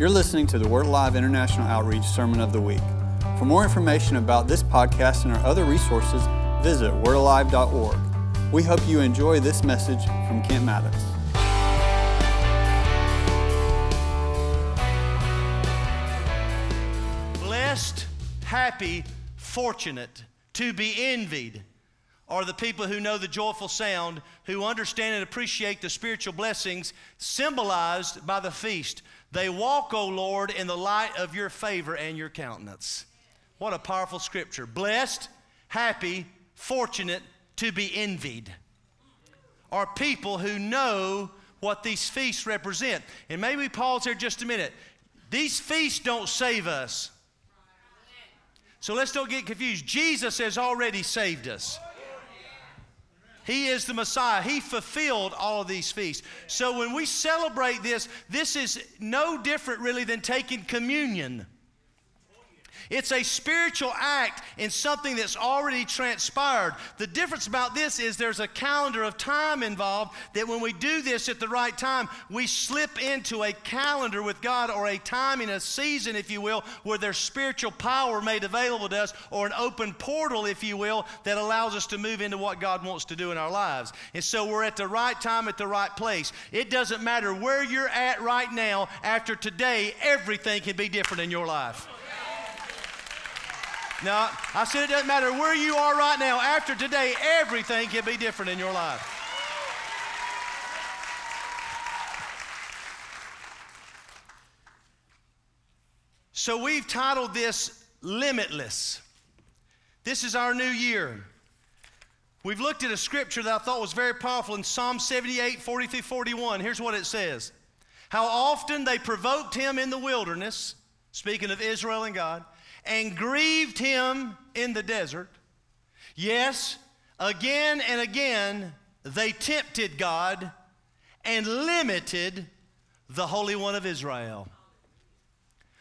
You're listening to the Word Alive International Outreach Sermon of the Week. For more information about this podcast and our other resources, visit wordalive.org. We hope you enjoy this message from Kent Mattox. Blessed, happy, fortunate, to be envied are the people who know the joyful sound, who understand and appreciate the spiritual blessings symbolized by the feast. They walk, O Lord, in the light of your favor and your countenance. What a powerful scripture. Blessed, happy, fortunate, to be envied are people who know what these feasts represent. And maybe we pause there just a minute. These feasts don't save us. So let's don't get confused. Jesus has already saved us. He is the Messiah. He fulfilled all of these feasts. So when we celebrate this, this is no different really than taking communion. It's a spiritual act in something that's already transpired. The difference about this is there's a calendar of time involved that when we do this at the right time, we slip into a calendar with God or a time in a season, if you will, where there's spiritual power made available to us or an open portal, if you will, that allows us to move into what God wants to do in our lives. And so we're at the right time at the right place. It doesn't matter where you're at right now, after today, everything can be different in your life. Now, I said it doesn't matter where you are right now. After today, everything can be different in your life. So we've titled this Limitless. This is our new year. We've looked at a scripture that I thought was very powerful in Psalm 78, 40 through 41. Here's what it says How often they provoked him in the wilderness, speaking of Israel and God and grieved him in the desert. Yes, again and again they tempted God and limited the Holy One of Israel.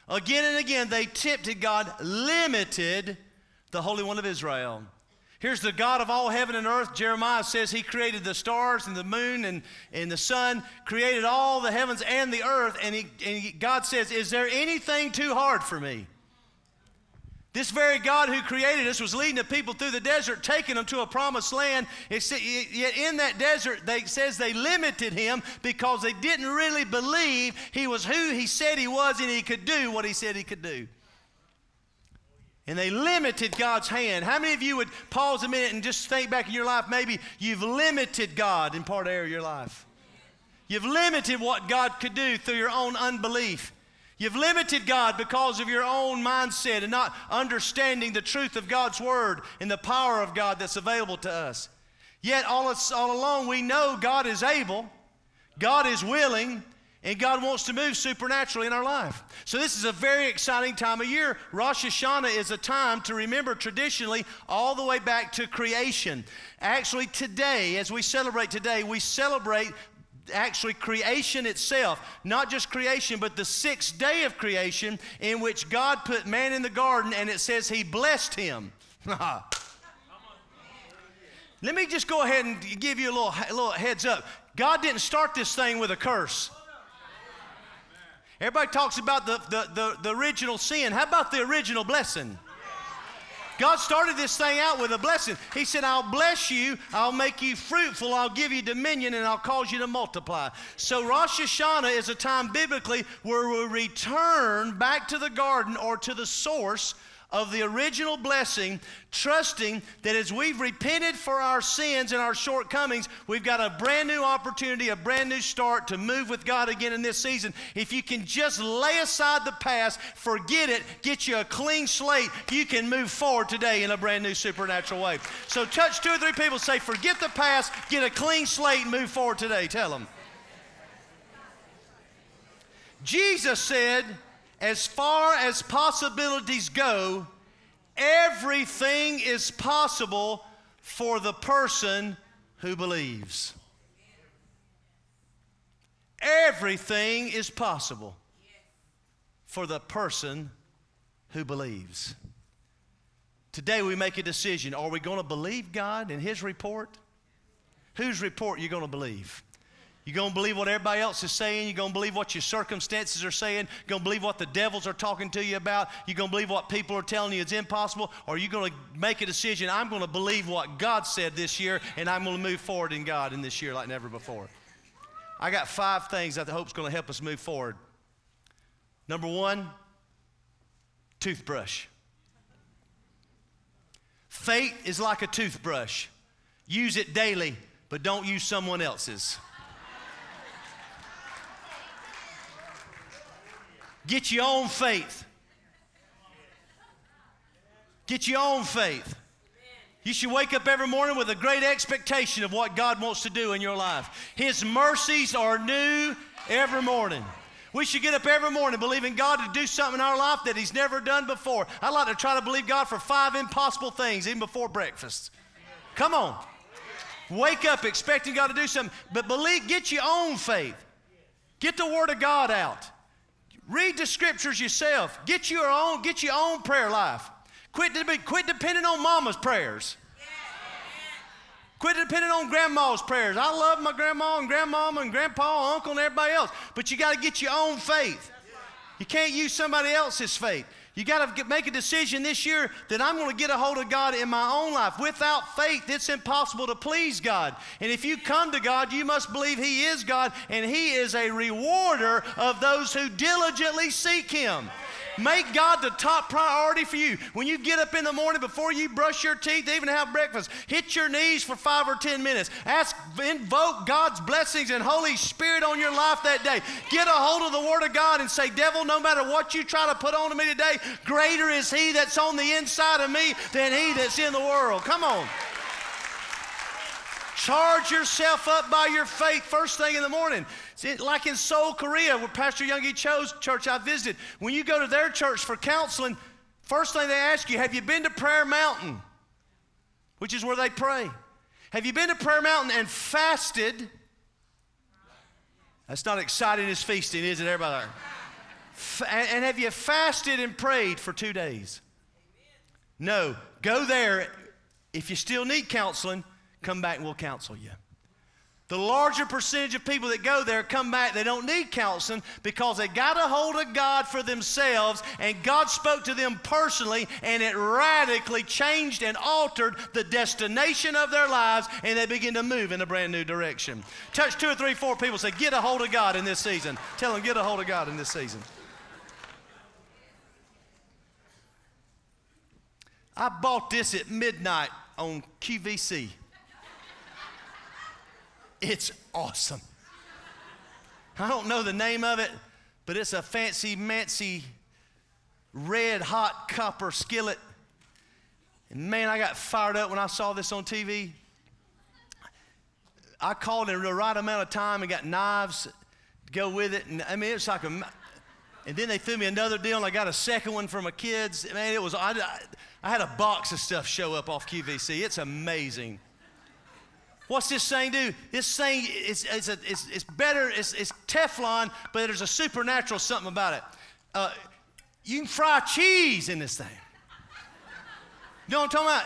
Again and again they tempted God, limited the Holy One of Israel. Here's the God of all heaven and earth. Jeremiah says he created the stars and the moon and, and the sun, created all the heavens and the earth. And, he, and he, God says, Is there anything too hard for me? This very God who created us was leading the people through the desert, taking them to a promised land. Yet in that desert, they says they limited him because they didn't really believe he was who he said he was and he could do what he said he could do. And they limited God's hand. How many of you would pause a minute and just think back in your life? Maybe you've limited God in part area of your life. You've limited what God could do through your own unbelief. You've limited God because of your own mindset and not understanding the truth of God's Word and the power of God that's available to us. Yet, all, all along, we know God is able, God is willing, and God wants to move supernaturally in our life. So, this is a very exciting time of year. Rosh Hashanah is a time to remember traditionally all the way back to creation. Actually, today, as we celebrate today, we celebrate actually creation itself. Not just creation, but the sixth day of creation in which God put man in the garden and it says he blessed him. Let me just go ahead and give you a little, a little heads up. God didn't start this thing with a curse. Everybody talks about the, the, the, the original sin. How about the original blessing? God started this thing out with a blessing. He said, I'll bless you, I'll make you fruitful, I'll give you dominion, and I'll cause you to multiply. So Rosh Hashanah is a time biblically where we return back to the garden or to the source of the original blessing, trusting that as we've repented for our sins and our shortcomings, we've got a brand new opportunity, a brand new start to move with God again in this season. If you can just lay aside the past, forget it, get you a clean slate, you can move forward today in a brand new supernatural way. So, touch two or three people, say, forget the past, get a clean slate, and move forward today. Tell them. Jesus said, as far as possibilities go, everything is possible for the person who believes. Everything is possible for the person who believes. Today we make a decision. Are we going to believe God and His report? Whose report are you going to believe? You're going to believe what everybody else is saying. You're going to believe what your circumstances are saying. You're going to believe what the devils are talking to you about. You're going to believe what people are telling you is impossible. Or you going to make a decision? I'm going to believe what God said this year, and I'm going to move forward in God in this year like never before. I got five things that the is going to help us move forward. Number one, toothbrush. Faith is like a toothbrush. Use it daily, but don't use someone else's. Get your own faith. Get your own faith. You should wake up every morning with a great expectation of what God wants to do in your life. His mercies are new every morning. We should get up every morning believing God to do something in our life that He's never done before. I like to try to believe God for five impossible things even before breakfast. Come on. Wake up expecting God to do something, but believe, get your own faith. Get the Word of God out. Read the scriptures yourself. Get your own, get your own prayer life. Quit, quit depending on mama's prayers. Quit depending on grandma's prayers. I love my grandma and grandmama and grandpa, uncle, and everybody else. But you got to get your own faith. You can't use somebody else's faith. You got to make a decision this year that I'm going to get a hold of God in my own life. Without faith, it's impossible to please God. And if you come to God, you must believe He is God and He is a rewarder of those who diligently seek Him. Make God the top priority for you. When you get up in the morning before you brush your teeth, even have breakfast, hit your knees for five or ten minutes. Ask, invoke God's blessings and Holy Spirit on your life that day. Get a hold of the Word of God and say, Devil, no matter what you try to put on to me today, greater is He that's on the inside of me than He that's in the world. Come on. Charge yourself up by your faith first thing in the morning. See, like in Seoul, Korea, where Pastor Yonggi Cho's church I visited, when you go to their church for counseling, first thing they ask you, have you been to Prayer Mountain? Which is where they pray. Have you been to Prayer Mountain and fasted? That's not exciting as feasting, is it, everybody? and have you fasted and prayed for two days? No. Go there. If you still need counseling, come back and we'll counsel you. The larger percentage of people that go there come back, they don't need counseling because they got a hold of God for themselves and God spoke to them personally and it radically changed and altered the destination of their lives and they begin to move in a brand new direction. Touch two or three, four people, say, Get a hold of God in this season. Tell them, Get a hold of God in this season. I bought this at midnight on QVC. It's awesome. I don't know the name of it, but it's a fancy, mancy, red hot copper skillet. And man, I got fired up when I saw this on TV. I called in the right amount of time and got knives to go with it. And I mean, it's like a. And then they threw me another deal, and I got a second one for my kids. Man, it was. I, I had a box of stuff show up off QVC. It's amazing. What's this thing do? This thing is it's, a, it's, it's better, it's, it's Teflon, but there's a supernatural something about it. Uh, you can fry cheese in this thing. You know what I'm talking about?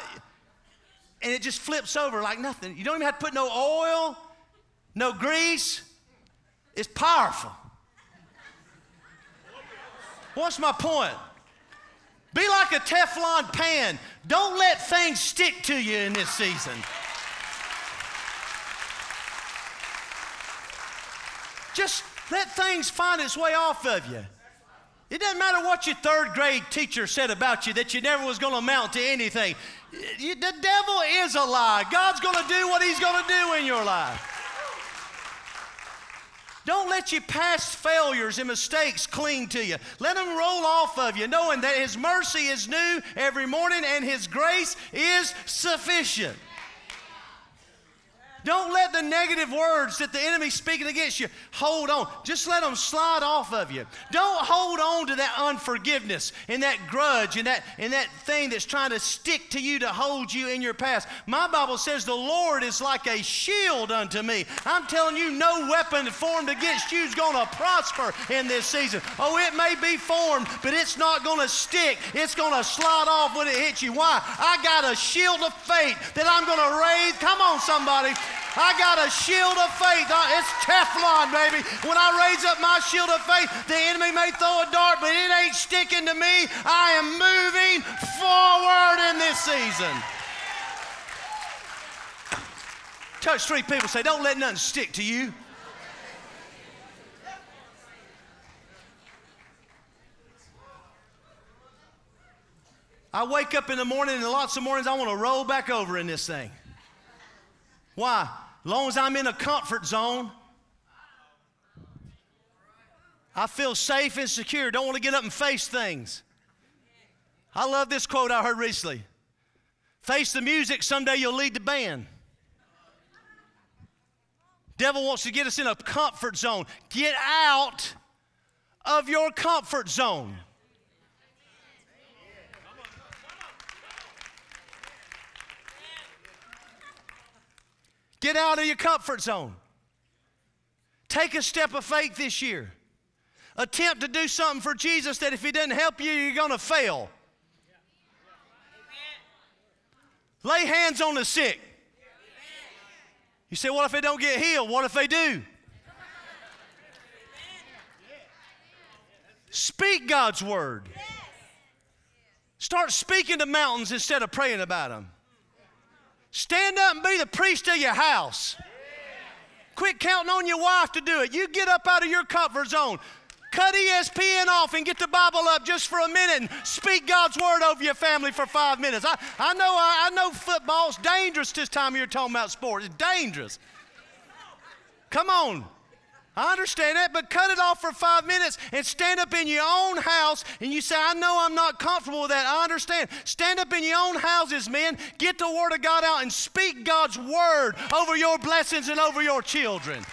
And it just flips over like nothing. You don't even have to put no oil, no grease. It's powerful. What's my point? Be like a Teflon pan. Don't let things stick to you in this season. Just let things find its way off of you. It doesn't matter what your third grade teacher said about you that you never was going to amount to anything. The devil is a lie. God's going to do what he's going to do in your life. Don't let your past failures and mistakes cling to you. Let them roll off of you, knowing that His mercy is new every morning and His grace is sufficient. Don't let the negative words that the enemy's speaking against you hold on. Just let them slide off of you. Don't hold on to that unforgiveness and that grudge and that, and that thing that's trying to stick to you to hold you in your past. My Bible says the Lord is like a shield unto me. I'm telling you, no weapon formed against you is going to prosper in this season. Oh, it may be formed, but it's not going to stick. It's going to slide off when it hits you. Why? I got a shield of faith that I'm going to raise. Come on, somebody. I got a shield of faith. Uh, it's Teflon, baby. When I raise up my shield of faith, the enemy may throw a dart, but it ain't sticking to me. I am moving forward in this season. Touch three people, say, Don't let nothing stick to you. I wake up in the morning, and lots of mornings I want to roll back over in this thing. Why? Long as I'm in a comfort zone, I feel safe and secure. Don't want to get up and face things. I love this quote I heard recently Face the music, someday you'll lead the band. Devil wants to get us in a comfort zone. Get out of your comfort zone. Get out of your comfort zone. Take a step of faith this year. Attempt to do something for Jesus that if He doesn't help you, you're going to fail. Lay hands on the sick. You say, what if they don't get healed? What if they do? Speak God's word. Start speaking to mountains instead of praying about them. Stand up and be the priest of your house. Quit counting on your wife to do it. You get up out of your comfort zone. Cut ESPN off and get the Bible up just for a minute and speak God's word over your family for five minutes. I, I know I, I know football's dangerous this time you're talking about sports. It's dangerous. Come on. I understand that, but cut it off for five minutes and stand up in your own house and you say, I know I'm not comfortable with that. I understand. Stand up in your own houses, men. Get the Word of God out and speak God's Word over your blessings and over your children.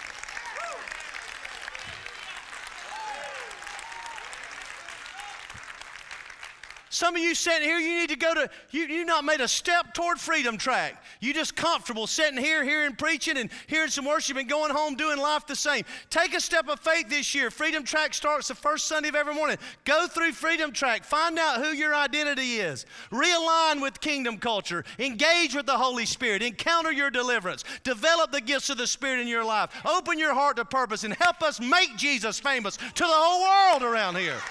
Some of you sitting here, you need to go to, you, you not made a step toward Freedom Track. You just comfortable sitting here, hearing preaching and hearing some worship and going home doing life the same. Take a step of faith this year. Freedom Track starts the first Sunday of every morning. Go through Freedom Track. Find out who your identity is. Realign with kingdom culture. Engage with the Holy Spirit. Encounter your deliverance. Develop the gifts of the Spirit in your life. Open your heart to purpose and help us make Jesus famous to the whole world around here.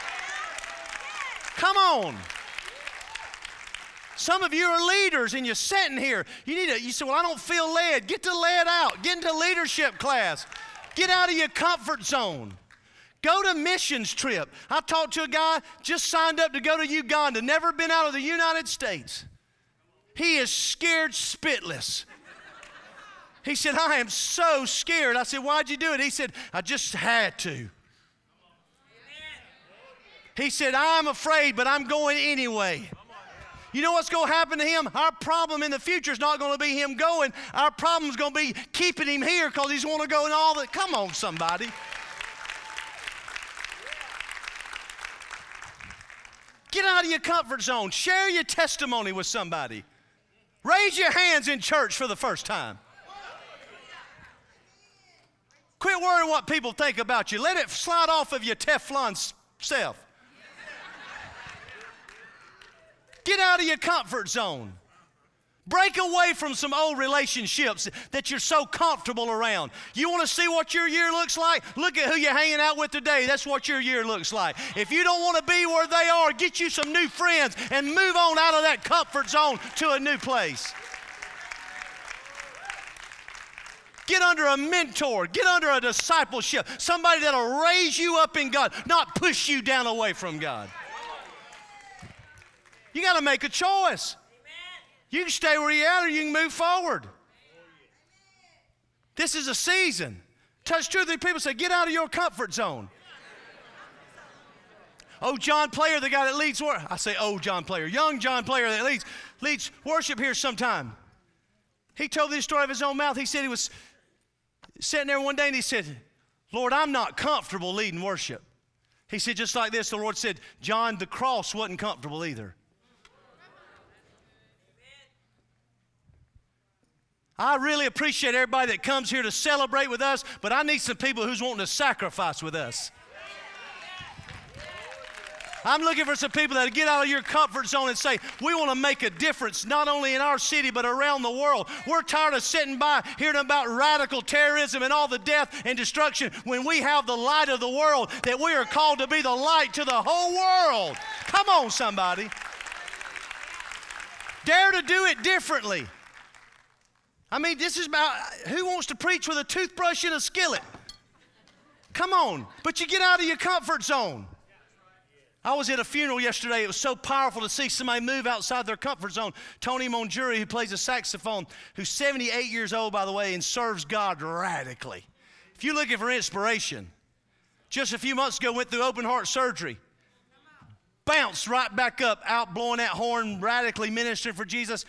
Come on. Some of you are leaders and you're sitting here. You need to, you say, Well, I don't feel led. Get the lead out. Get into leadership class. Get out of your comfort zone. Go to missions trip. I talked to a guy just signed up to go to Uganda, never been out of the United States. He is scared spitless. He said, I am so scared. I said, Why'd you do it? He said, I just had to. He said, I'm afraid, but I'm going anyway. You know what's going to happen to him? Our problem in the future is not going to be him going. Our problem is going to be keeping him here because he's want to go and all the. Come on, somebody. Get out of your comfort zone. Share your testimony with somebody. Raise your hands in church for the first time. Quit worrying what people think about you. Let it slide off of your Teflon self. Get out of your comfort zone. Break away from some old relationships that you're so comfortable around. You want to see what your year looks like? Look at who you're hanging out with today. That's what your year looks like. If you don't want to be where they are, get you some new friends and move on out of that comfort zone to a new place. Get under a mentor, get under a discipleship, somebody that'll raise you up in God, not push you down away from God. You got to make a choice. You can stay where you're at or you can move forward. This is a season. Touch two or three people say, get out of your comfort zone. Oh, John Player, the guy that leads worship. I say, oh, John Player, young John Player that leads, leads worship here sometime. He told this story of his own mouth. He said he was sitting there one day and he said, Lord, I'm not comfortable leading worship. He said, just like this, the Lord said, John, the cross wasn't comfortable either. I really appreciate everybody that comes here to celebrate with us, but I need some people who's wanting to sacrifice with us. I'm looking for some people that get out of your comfort zone and say, We want to make a difference not only in our city but around the world. We're tired of sitting by hearing about radical terrorism and all the death and destruction when we have the light of the world that we are called to be the light to the whole world. Come on, somebody. Dare to do it differently. I mean, this is about who wants to preach with a toothbrush and a skillet? Come on, but you get out of your comfort zone. I was at a funeral yesterday. It was so powerful to see somebody move outside their comfort zone. Tony Monjuri, who plays a saxophone, who's 78 years old, by the way, and serves God radically. If you're looking for inspiration, just a few months ago went through open heart surgery. Bounced right back up, out blowing that horn, radically ministering for Jesus.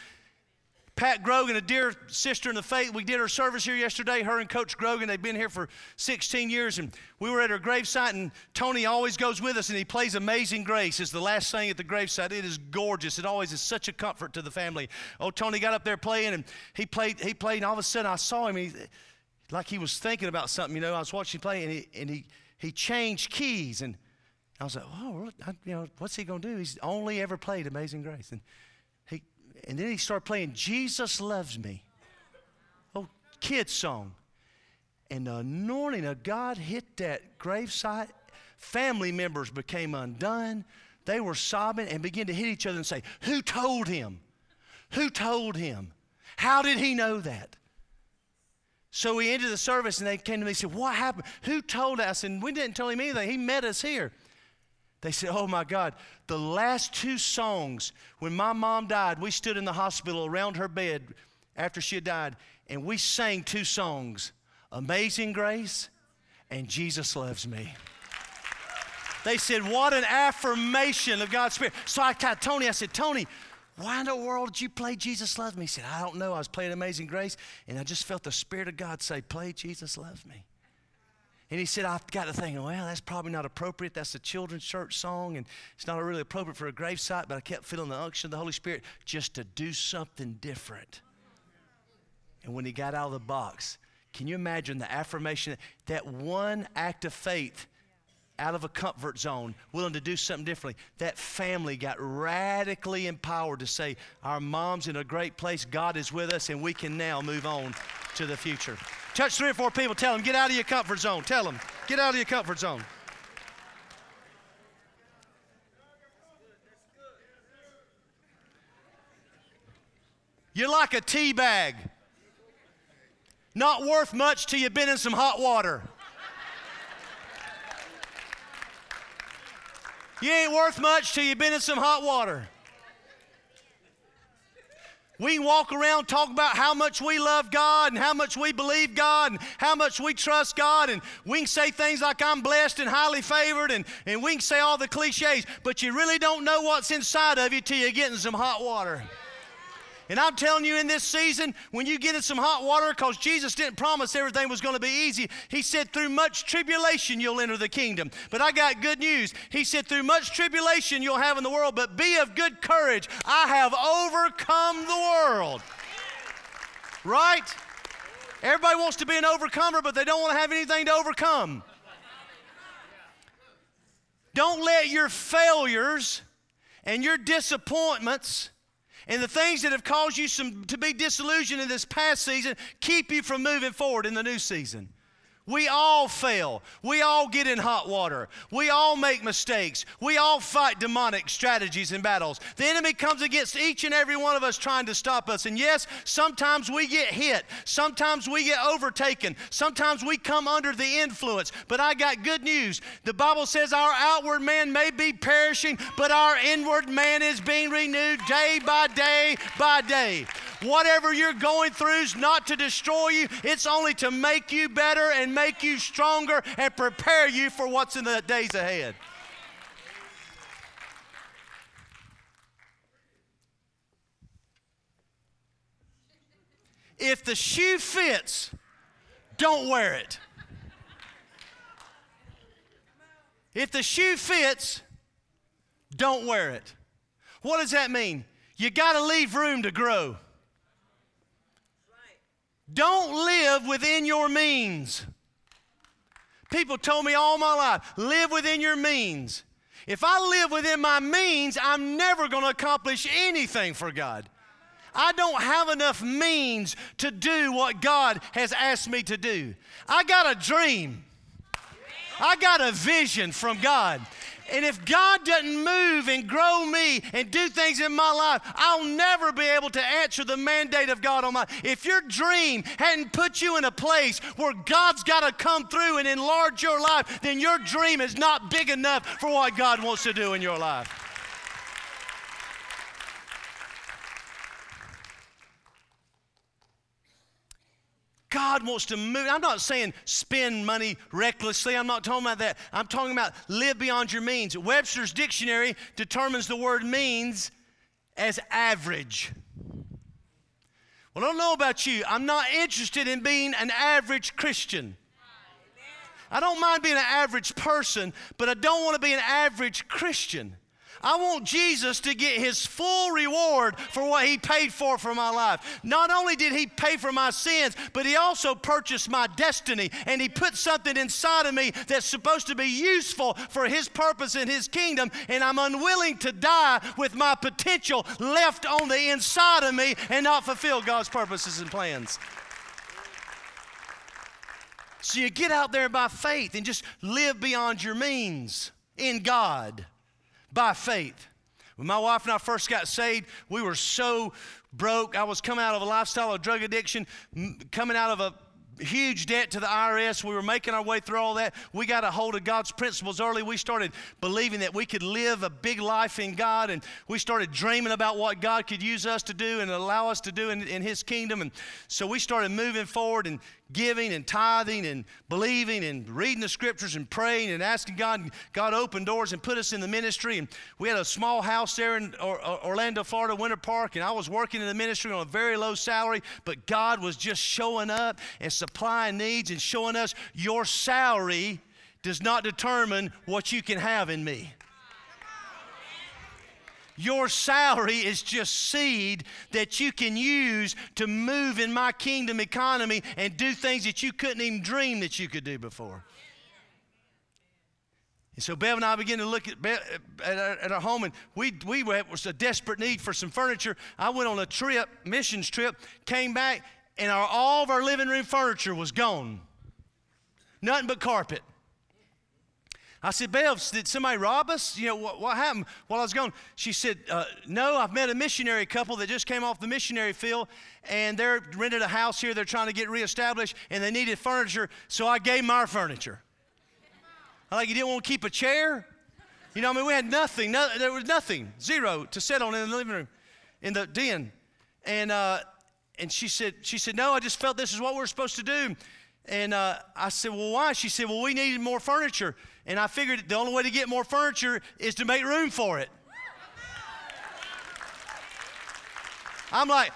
Pat Grogan, a dear sister in the faith, we did her service here yesterday. Her and Coach Grogan, they've been here for 16 years, and we were at her gravesite. And Tony always goes with us, and he plays "Amazing Grace." It's the last thing at the gravesite. It is gorgeous. It always is such a comfort to the family. Oh, Tony got up there playing, and he played. He played, and all of a sudden I saw him. He, like he was thinking about something. You know, I was watching him play, and he and he he changed keys, and I was like, oh, you know, what's he gonna do? He's only ever played "Amazing Grace," and and then he started playing Jesus Loves Me. Oh, kid's song. And the anointing of God hit that gravesite. Family members became undone. They were sobbing and began to hit each other and say, Who told him? Who told him? How did he know that? So we ended the service and they came to me and said, What happened? Who told us? And we didn't tell him anything. He met us here. They said, Oh my God, the last two songs, when my mom died, we stood in the hospital around her bed after she had died, and we sang two songs Amazing Grace and Jesus Loves Me. They said, What an affirmation of God's Spirit. So I told Tony, I said, Tony, why in the world did you play Jesus Loves Me? He said, I don't know. I was playing Amazing Grace, and I just felt the Spirit of God say, Play Jesus Loves Me. And he said, I've got to think, well, that's probably not appropriate. That's a children's church song, and it's not really appropriate for a gravesite, but I kept feeling the unction of the Holy Spirit just to do something different. And when he got out of the box, can you imagine the affirmation, that one act of faith out of a comfort zone, willing to do something differently. That family got radically empowered to say, Our mom's in a great place, God is with us, and we can now move on to the future. Touch three or four people, tell them, get out of your comfort zone. Tell them, get out of your comfort zone. You're like a tea bag. Not worth much till you've been in some hot water. You ain't worth much till you've been in some hot water. We walk around talk about how much we love God and how much we believe God and how much we trust God. And we can say things like, I'm blessed and highly favored, and, and we can say all the cliches, but you really don't know what's inside of you till you get in some hot water. And I'm telling you, in this season, when you get in some hot water, because Jesus didn't promise everything was going to be easy, He said, through much tribulation you'll enter the kingdom. But I got good news. He said, through much tribulation you'll have in the world, but be of good courage. I have overcome the world. Right? Everybody wants to be an overcomer, but they don't want to have anything to overcome. Don't let your failures and your disappointments and the things that have caused you some, to be disillusioned in this past season keep you from moving forward in the new season. We all fail. We all get in hot water. We all make mistakes. We all fight demonic strategies and battles. The enemy comes against each and every one of us trying to stop us. And yes, sometimes we get hit. Sometimes we get overtaken. Sometimes we come under the influence. But I got good news. The Bible says our outward man may be perishing, but our inward man is being renewed day by day by day. Whatever you're going through is not to destroy you, it's only to make you better and make you stronger and prepare you for what's in the days ahead. If the shoe fits, don't wear it. If the shoe fits, don't wear it. What does that mean? You got to leave room to grow. Don't live within your means. People told me all my life live within your means. If I live within my means, I'm never going to accomplish anything for God. I don't have enough means to do what God has asked me to do. I got a dream. I got a vision from God. And if God doesn't move and grow me and do things in my life, I'll never be able to answer the mandate of God on my If your dream hadn't put you in a place where God's got to come through and enlarge your life, then your dream is not big enough for what God wants to do in your life. God wants to move. I'm not saying spend money recklessly. I'm not talking about that. I'm talking about live beyond your means. Webster's dictionary determines the word means as average. Well, I don't know about you. I'm not interested in being an average Christian. I don't mind being an average person, but I don't want to be an average Christian. I want Jesus to get his full reward for what he paid for for my life. Not only did he pay for my sins, but he also purchased my destiny and he put something inside of me that's supposed to be useful for his purpose in his kingdom. And I'm unwilling to die with my potential left on the inside of me and not fulfill God's purposes and plans. So you get out there by faith and just live beyond your means in God by faith. When my wife and I first got saved, we were so broke. I was coming out of a lifestyle of drug addiction, coming out of a huge debt to the IRS. We were making our way through all that. We got a hold of God's principles early. We started believing that we could live a big life in God, and we started dreaming about what God could use us to do and allow us to do in, in His kingdom. And so we started moving forward and giving and tithing and believing and reading the scriptures and praying and asking God. And God opened doors and put us in the ministry. And we had a small house there in Orlando, Florida, Winter Park. And I was working in the ministry on a very low salary, but God was just showing up and supplying needs and showing us your salary does not determine what you can have in me. Your salary is just seed that you can use to move in my kingdom economy and do things that you couldn't even dream that you could do before. And so Bev and I began to look at, at, our, at our home, and we, we were, was a desperate need for some furniture. I went on a trip, missions trip, came back, and our, all of our living room furniture was gone. Nothing but carpet. I said, Bev, did somebody rob us? You know, what, what happened while I was gone? She said, uh, No, I've met a missionary couple that just came off the missionary field and they're rented a house here. They're trying to get reestablished and they needed furniture, so I gave them our furniture. I like, you didn't want to keep a chair? You know, I mean, we had nothing. No, there was nothing, zero to sit on in the living room, in the den. And, uh, and she said, she said, no, I just felt this is what we're supposed to do. And uh, I said, well, why? She said, well, we needed more furniture. And I figured the only way to get more furniture is to make room for it. I'm like,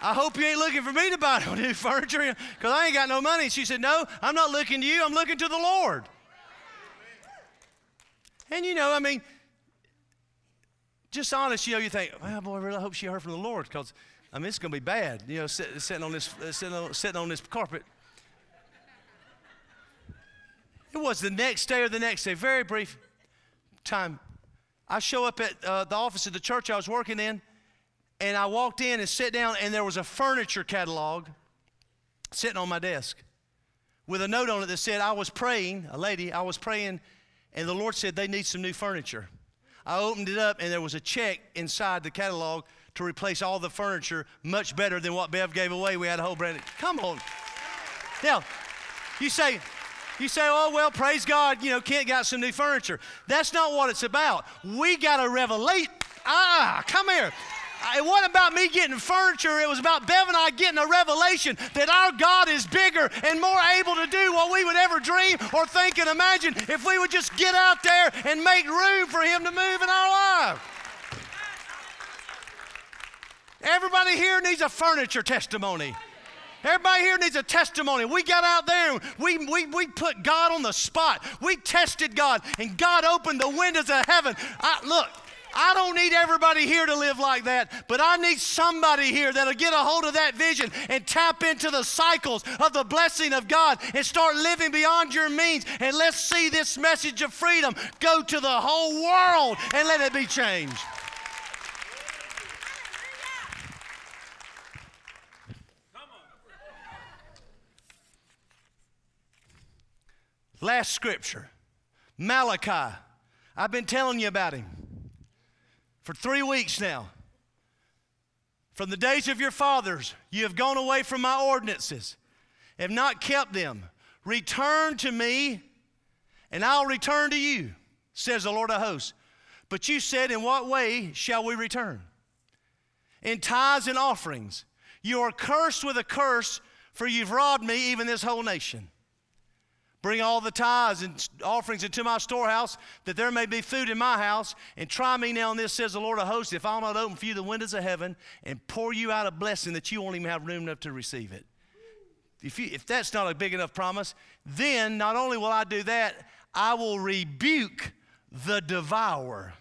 I hope you ain't looking for me to buy no new furniture because I ain't got no money. she said, No, I'm not looking to you, I'm looking to the Lord. And you know, I mean, just honest, you know, you think, well, boy, I really hope she heard from the Lord because, I mean, it's going to be bad, you know, sitting on this, sitting on, sitting on this carpet. It was the next day or the next day, very brief time. I show up at uh, the office of the church I was working in, and I walked in and sat down, and there was a furniture catalog sitting on my desk with a note on it that said, I was praying, a lady, I was praying, and the Lord said they need some new furniture. I opened it up, and there was a check inside the catalog to replace all the furniture, much better than what Bev gave away. We had a whole brand. Come on. Now, you say, you say, oh, well, praise God, you know, Kent got some new furniture. That's not what it's about. We got to revelate. Ah, come here. It wasn't about me getting furniture. It was about Bev and I getting a revelation that our God is bigger and more able to do what we would ever dream or think and imagine if we would just get out there and make room for Him to move in our life. Everybody here needs a furniture testimony. Everybody here needs a testimony. We got out there and we, we, we put God on the spot. We tested God, and God opened the windows of heaven. I, look, I don't need everybody here to live like that, but I need somebody here that'll get a hold of that vision and tap into the cycles of the blessing of God and start living beyond your means. And let's see this message of freedom go to the whole world and let it be changed. Last scripture Malachi. I've been telling you about him for three weeks now. From the days of your fathers, you have gone away from my ordinances, have not kept them. Return to me, and I'll return to you, says the Lord of hosts. But you said, In what way shall we return? In tithes and offerings. You are cursed with a curse, for you've robbed me, even this whole nation. Bring all the tithes and offerings into my storehouse, that there may be food in my house. And try me now in this, says the Lord of hosts, if I'll not open for you the windows of heaven and pour you out a blessing that you won't even have room enough to receive it. If, you, if that's not a big enough promise, then not only will I do that, I will rebuke the devourer.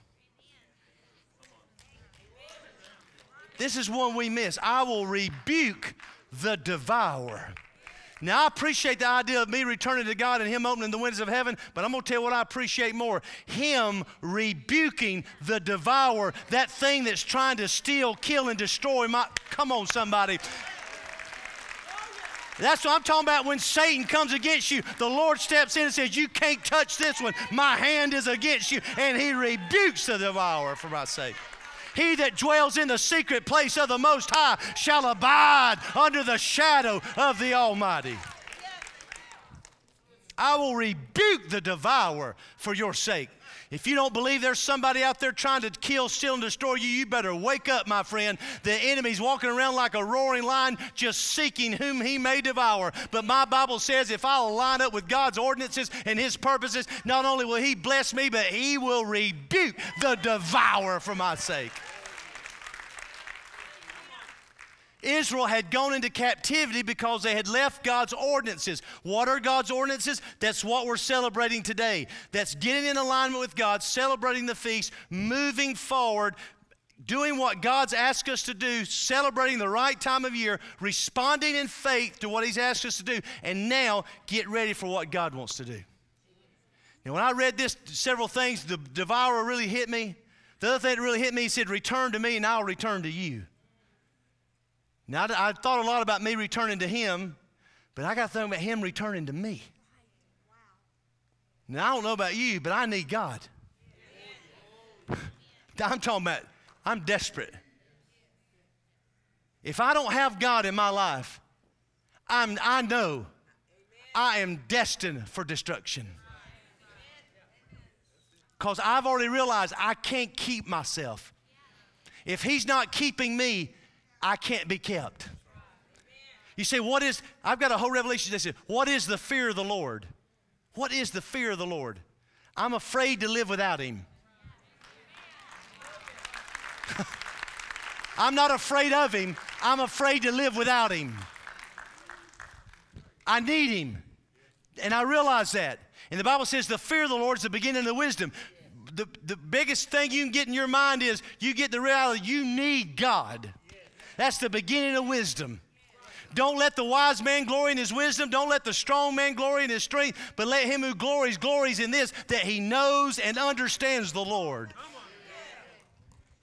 This is one we miss. I will rebuke the devourer. Now, I appreciate the idea of me returning to God and Him opening the windows of heaven, but I'm going to tell you what I appreciate more Him rebuking the devourer, that thing that's trying to steal, kill, and destroy my. Come on, somebody. That's what I'm talking about when Satan comes against you. The Lord steps in and says, You can't touch this one. My hand is against you. And He rebukes the devourer for my sake. He that dwells in the secret place of the Most High shall abide under the shadow of the Almighty. I will rebuke the devourer for your sake. If you don't believe there's somebody out there trying to kill, steal, and destroy you, you better wake up, my friend. The enemy's walking around like a roaring lion, just seeking whom he may devour. But my Bible says if I'll line up with God's ordinances and his purposes, not only will he bless me, but he will rebuke the devourer for my sake. Israel had gone into captivity because they had left God's ordinances. What are God's ordinances? That's what we're celebrating today. That's getting in alignment with God, celebrating the feast, moving forward, doing what God's asked us to do, celebrating the right time of year, responding in faith to what He's asked us to do, and now get ready for what God wants to do. Now, when I read this, several things, the devourer really hit me. The other thing that really hit me, he said, Return to me, and I'll return to you. Now, I thought a lot about me returning to him, but I got to think about him returning to me. Now, I don't know about you, but I need God. I'm talking about, I'm desperate. If I don't have God in my life, I'm, I know I am destined for destruction. Because I've already realized I can't keep myself. If He's not keeping me, I can't be kept. You say, what is, I've got a whole revelation that says, what is the fear of the Lord? What is the fear of the Lord? I'm afraid to live without Him. I'm not afraid of Him, I'm afraid to live without Him. I need Him. And I realize that. And the Bible says the fear of the Lord is the beginning of wisdom. The, the biggest thing you can get in your mind is you get the reality you need God. That's the beginning of wisdom. Don't let the wise man glory in his wisdom. Don't let the strong man glory in his strength. But let him who glories, glories in this, that he knows and understands the Lord.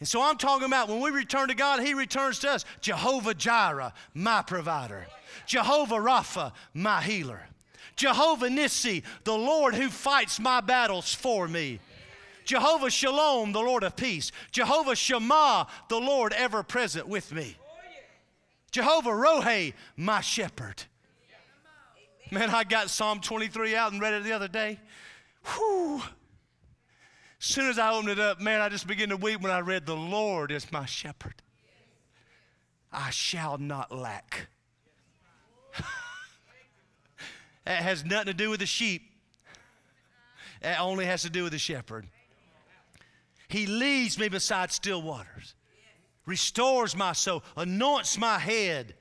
And so I'm talking about when we return to God, He returns to us. Jehovah Jireh, my provider. Jehovah Rapha, my healer. Jehovah Nissi, the Lord who fights my battles for me. Jehovah Shalom, the Lord of peace. Jehovah Shammah, the Lord ever present with me. Jehovah Rohe, my shepherd. Man, I got Psalm 23 out and read it the other day. Whew. As soon as I opened it up, man, I just began to weep when I read, The Lord is my shepherd. I shall not lack. that has nothing to do with the sheep, it only has to do with the shepherd. He leads me beside still waters restores my soul, anoints my head,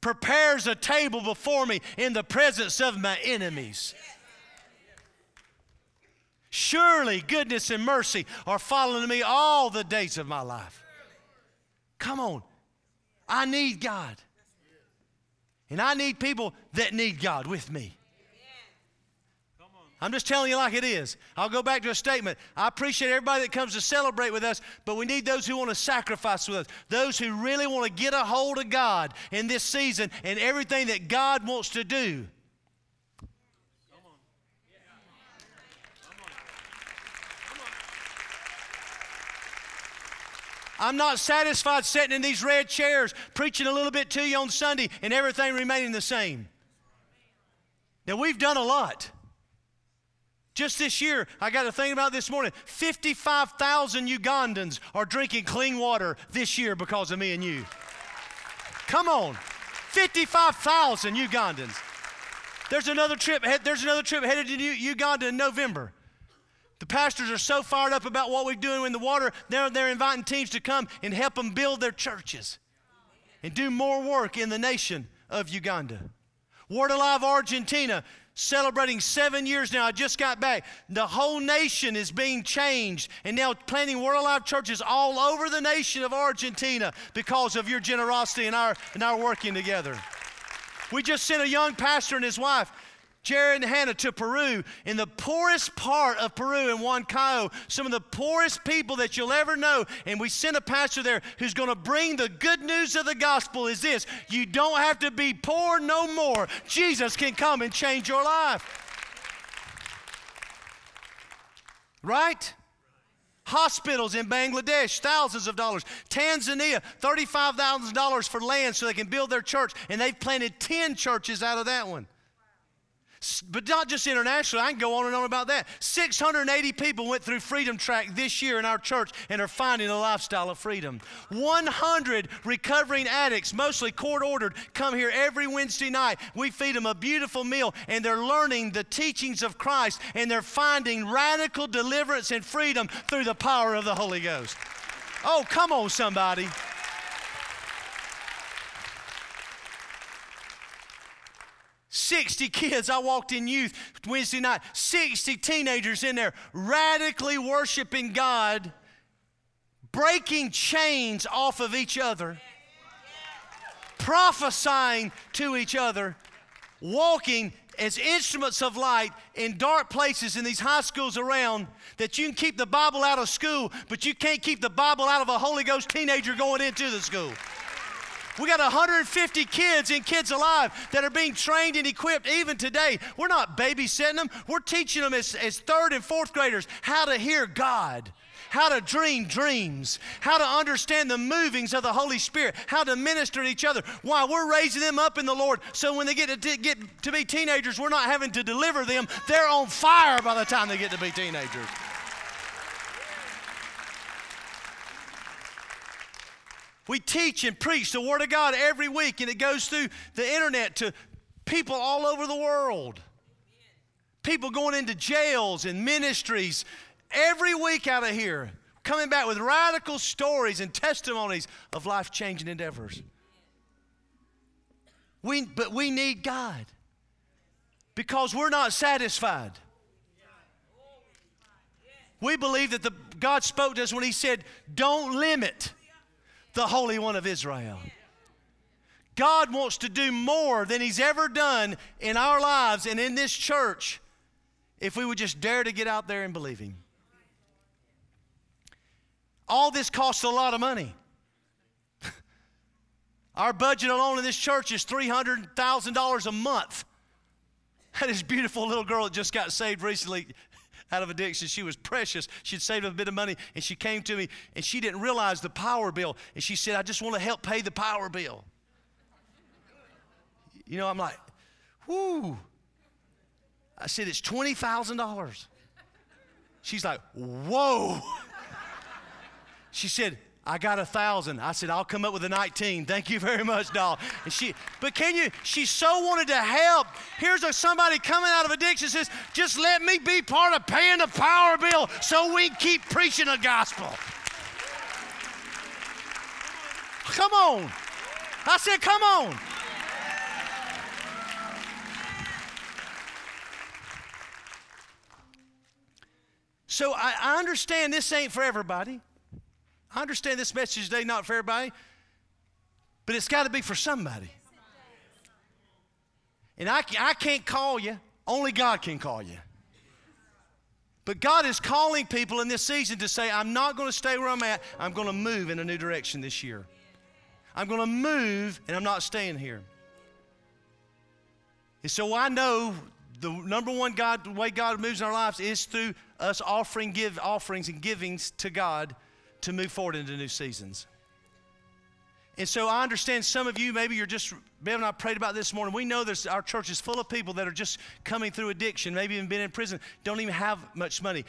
prepares a table before me in the presence of my enemies. Surely goodness and mercy are following me all the days of my life. Come on. I need God. And I need people that need God with me. I'm just telling you like it is. I'll go back to a statement. I appreciate everybody that comes to celebrate with us, but we need those who want to sacrifice with us, those who really want to get a hold of God in this season and everything that God wants to do. I'm not satisfied sitting in these red chairs preaching a little bit to you on Sunday and everything remaining the same. Now, we've done a lot. Just this year, I got to think about this morning 55,000 Ugandans are drinking clean water this year because of me and you. Come on. 55,000 Ugandans. There's another trip, there's another trip headed to Uganda in November. The pastors are so fired up about what we're doing in the water, they're, they're inviting teams to come and help them build their churches and do more work in the nation of Uganda. Word Alive Argentina, celebrating seven years now. I just got back. The whole nation is being changed and now planting Word Alive churches all over the nation of Argentina because of your generosity and our, and our working together. We just sent a young pastor and his wife Jared and Hannah to Peru, in the poorest part of Peru in Huancayo, some of the poorest people that you'll ever know. And we sent a pastor there who's going to bring the good news of the gospel is this you don't have to be poor no more. Jesus can come and change your life. Right? Hospitals in Bangladesh, thousands of dollars. Tanzania, $35,000 for land so they can build their church, and they've planted 10 churches out of that one. But not just internationally, I can go on and on about that. 680 people went through Freedom Track this year in our church and are finding a lifestyle of freedom. 100 recovering addicts, mostly court ordered, come here every Wednesday night. We feed them a beautiful meal and they're learning the teachings of Christ and they're finding radical deliverance and freedom through the power of the Holy Ghost. Oh, come on, somebody. 60 kids. I walked in youth Wednesday night, 60 teenagers in there radically worshiping God, breaking chains off of each other, prophesying to each other, walking as instruments of light in dark places in these high schools around that you can keep the Bible out of school, but you can't keep the Bible out of a Holy Ghost teenager going into the school. We got 150 kids in Kids Alive that are being trained and equipped even today. We're not babysitting them, we're teaching them as, as third and fourth graders how to hear God how to dream dreams, how to understand the movings of the Holy Spirit, how to minister to each other. Why? We're raising them up in the Lord so when they get to t- get to be teenagers, we're not having to deliver them. They're on fire by the time they get to be teenagers. We teach and preach the Word of God every week, and it goes through the internet to people all over the world. People going into jails and ministries every week out of here, coming back with radical stories and testimonies of life changing endeavors. We, but we need God because we're not satisfied. We believe that the, God spoke to us when He said, Don't limit the Holy One of Israel. God wants to do more than He's ever done in our lives and in this church if we would just dare to get out there and believe Him. All this costs a lot of money. Our budget alone in this church is $300,000 a month. That is beautiful little girl that just got saved recently out of addiction. She was precious. She'd saved a bit of money, and she came to me, and she didn't realize the power bill. And she said, I just want to help pay the power bill. You know, I'm like, whoo. I said, it's $20,000. She's like, whoa. She said, I got a thousand. I said, I'll come up with a 19. Thank you very much, doll. And she, but can you, she so wanted to help. Here's a, somebody coming out of addiction says, just let me be part of paying the power bill so we keep preaching the gospel. Come on. I said, come on. So I, I understand this ain't for everybody. I understand this message today not for everybody, but it's got to be for somebody. And I, I can't call you, only God can call you. But God is calling people in this season to say, I'm not going to stay where I'm at, I'm going to move in a new direction this year. I'm going to move and I'm not staying here. And so I know the number one God, the way God moves in our lives is through us offering give offerings and givings to God to move forward into new seasons. And so I understand some of you, maybe you're just, Bev and I prayed about this morning. We know there's, our church is full of people that are just coming through addiction, maybe even been in prison, don't even have much money.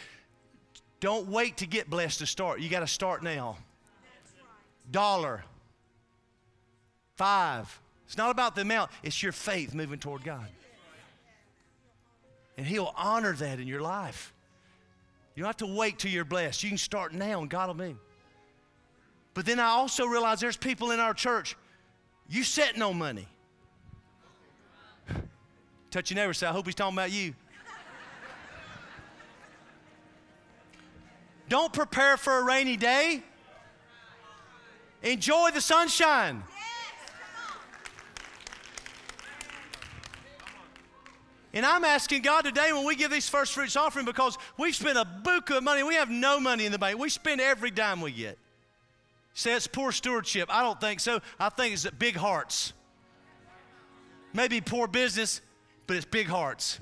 Don't wait to get blessed to start. You got to start now. Dollar, five. It's not about the amount, it's your faith moving toward God. And He'll honor that in your life. You don't have to wait till you're blessed. You can start now and God will move. But then I also realize there's people in our church, you sitting no money. Touch your neighbor, say, I hope he's talking about you. Don't prepare for a rainy day. Enjoy the sunshine. And I'm asking God today when we give these first fruits offering because we've spent a buku of money. We have no money in the bank. We spend every dime we get. Say it's poor stewardship. I don't think so. I think it's big hearts. Maybe poor business, but it's big hearts.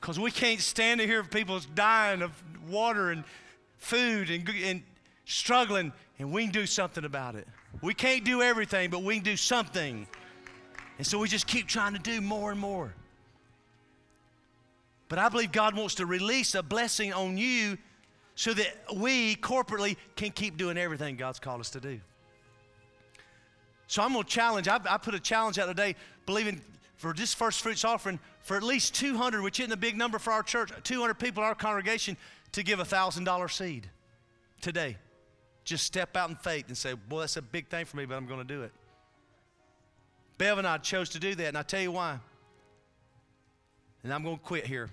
Because we can't stand to hear people dying of water and food and, and struggling, and we can do something about it. We can't do everything, but we can do something. And so we just keep trying to do more and more. But I believe God wants to release a blessing on you so that we corporately can keep doing everything God's called us to do. So I'm going to challenge, I, I put a challenge out today, believing for this first fruits offering for at least 200, which isn't a big number for our church, 200 people in our congregation to give a $1,000 seed today. Just step out in faith and say, Boy, that's a big thing for me, but I'm going to do it. Bev and I chose to do that, and I tell you why. And I'm going to quit here.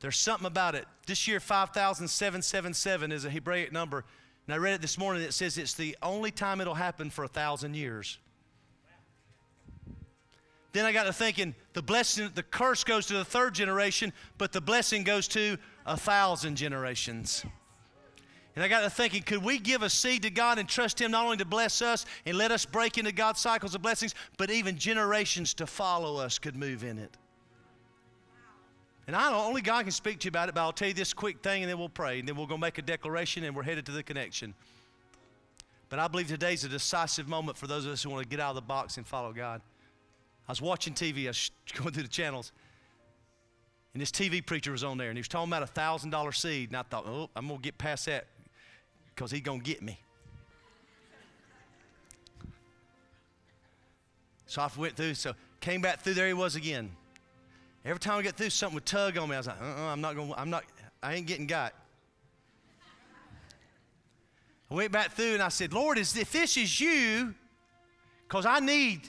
There's something about it. This year, 5,777 is a Hebraic number. And I read it this morning. It says it's the only time it'll happen for a thousand years. Then I got to thinking the blessing, the curse goes to the third generation, but the blessing goes to a thousand generations. And I got to thinking, could we give a seed to God and trust Him not only to bless us and let us break into God's cycles of blessings, but even generations to follow us could move in it? And I know only God can speak to you about it, but I'll tell you this quick thing and then we'll pray. And then we'll go make a declaration and we're headed to the connection. But I believe today's a decisive moment for those of us who want to get out of the box and follow God. I was watching TV, I was going through the channels, and this TV preacher was on there, and he was talking about a thousand dollar seed, and I thought, oh, I'm gonna get past that because he's gonna get me. So I went through, so came back through, there he was again. Every time I get through, something would tug on me. I was like, uh-uh, I'm not going, I'm not, I ain't getting got. I went back through and I said, Lord, is, if this is you, because I need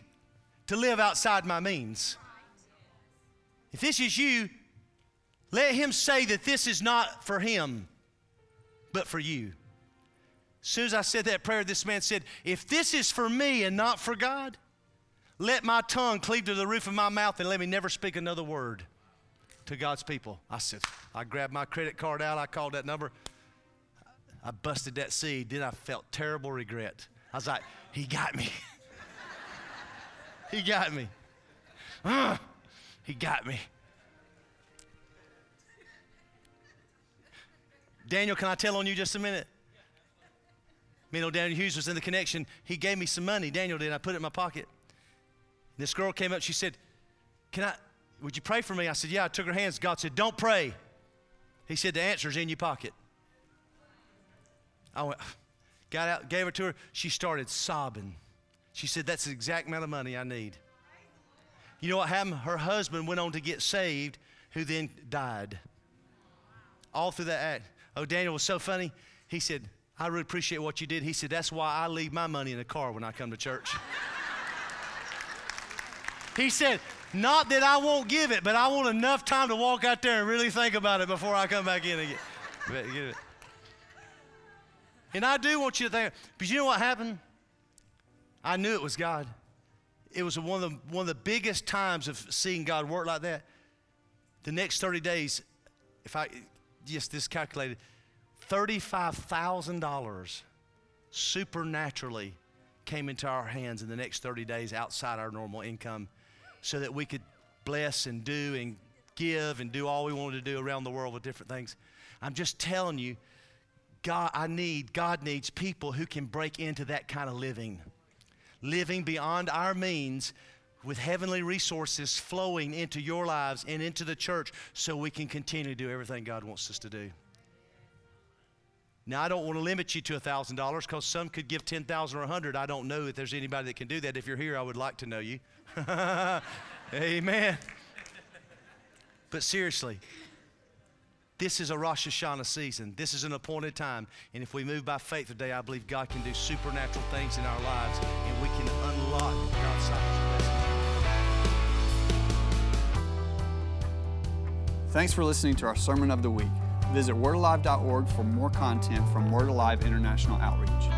to live outside my means. If this is you, let him say that this is not for him, but for you. As soon as I said that prayer, this man said, If this is for me and not for God, let my tongue cleave to the roof of my mouth and let me never speak another word to God's people. I said, I grabbed my credit card out, I called that number, I busted that seed, then I felt terrible regret. I was like, He got me. he got me. Uh, he got me. Daniel, can I tell on you just a minute? You know, Daniel Hughes was in the connection. He gave me some money. Daniel did. I put it in my pocket. This girl came up, she said, Can I, would you pray for me? I said, Yeah. I took her hands. God said, Don't pray. He said, The answer's in your pocket. I went, got out, gave her to her. She started sobbing. She said, That's the exact amount of money I need. You know what happened? Her husband went on to get saved, who then died. All through that act. Oh, Daniel was so funny. He said, I really appreciate what you did. He said, That's why I leave my money in the car when I come to church. He said, Not that I won't give it, but I want enough time to walk out there and really think about it before I come back in again. And I do want you to think, but you know what happened? I knew it was God. It was one of the, one of the biggest times of seeing God work like that. The next 30 days, if I just this calculated, $35,000 supernaturally came into our hands in the next 30 days outside our normal income so that we could bless and do and give and do all we wanted to do around the world with different things. I'm just telling you, God, I need, God needs people who can break into that kind of living. Living beyond our means with heavenly resources flowing into your lives and into the church so we can continue to do everything God wants us to do. Now, I don't want to limit you to $1,000 because some could give 10000 or 100 I don't know if there's anybody that can do that. If you're here, I would like to know you. Amen. But seriously, this is a Rosh Hashanah season. This is an appointed time. And if we move by faith today, I believe God can do supernatural things in our lives and we can unlock God's side. Thanks for listening to our Sermon of the Week. Visit wordalive.org for more content from Word Alive International Outreach.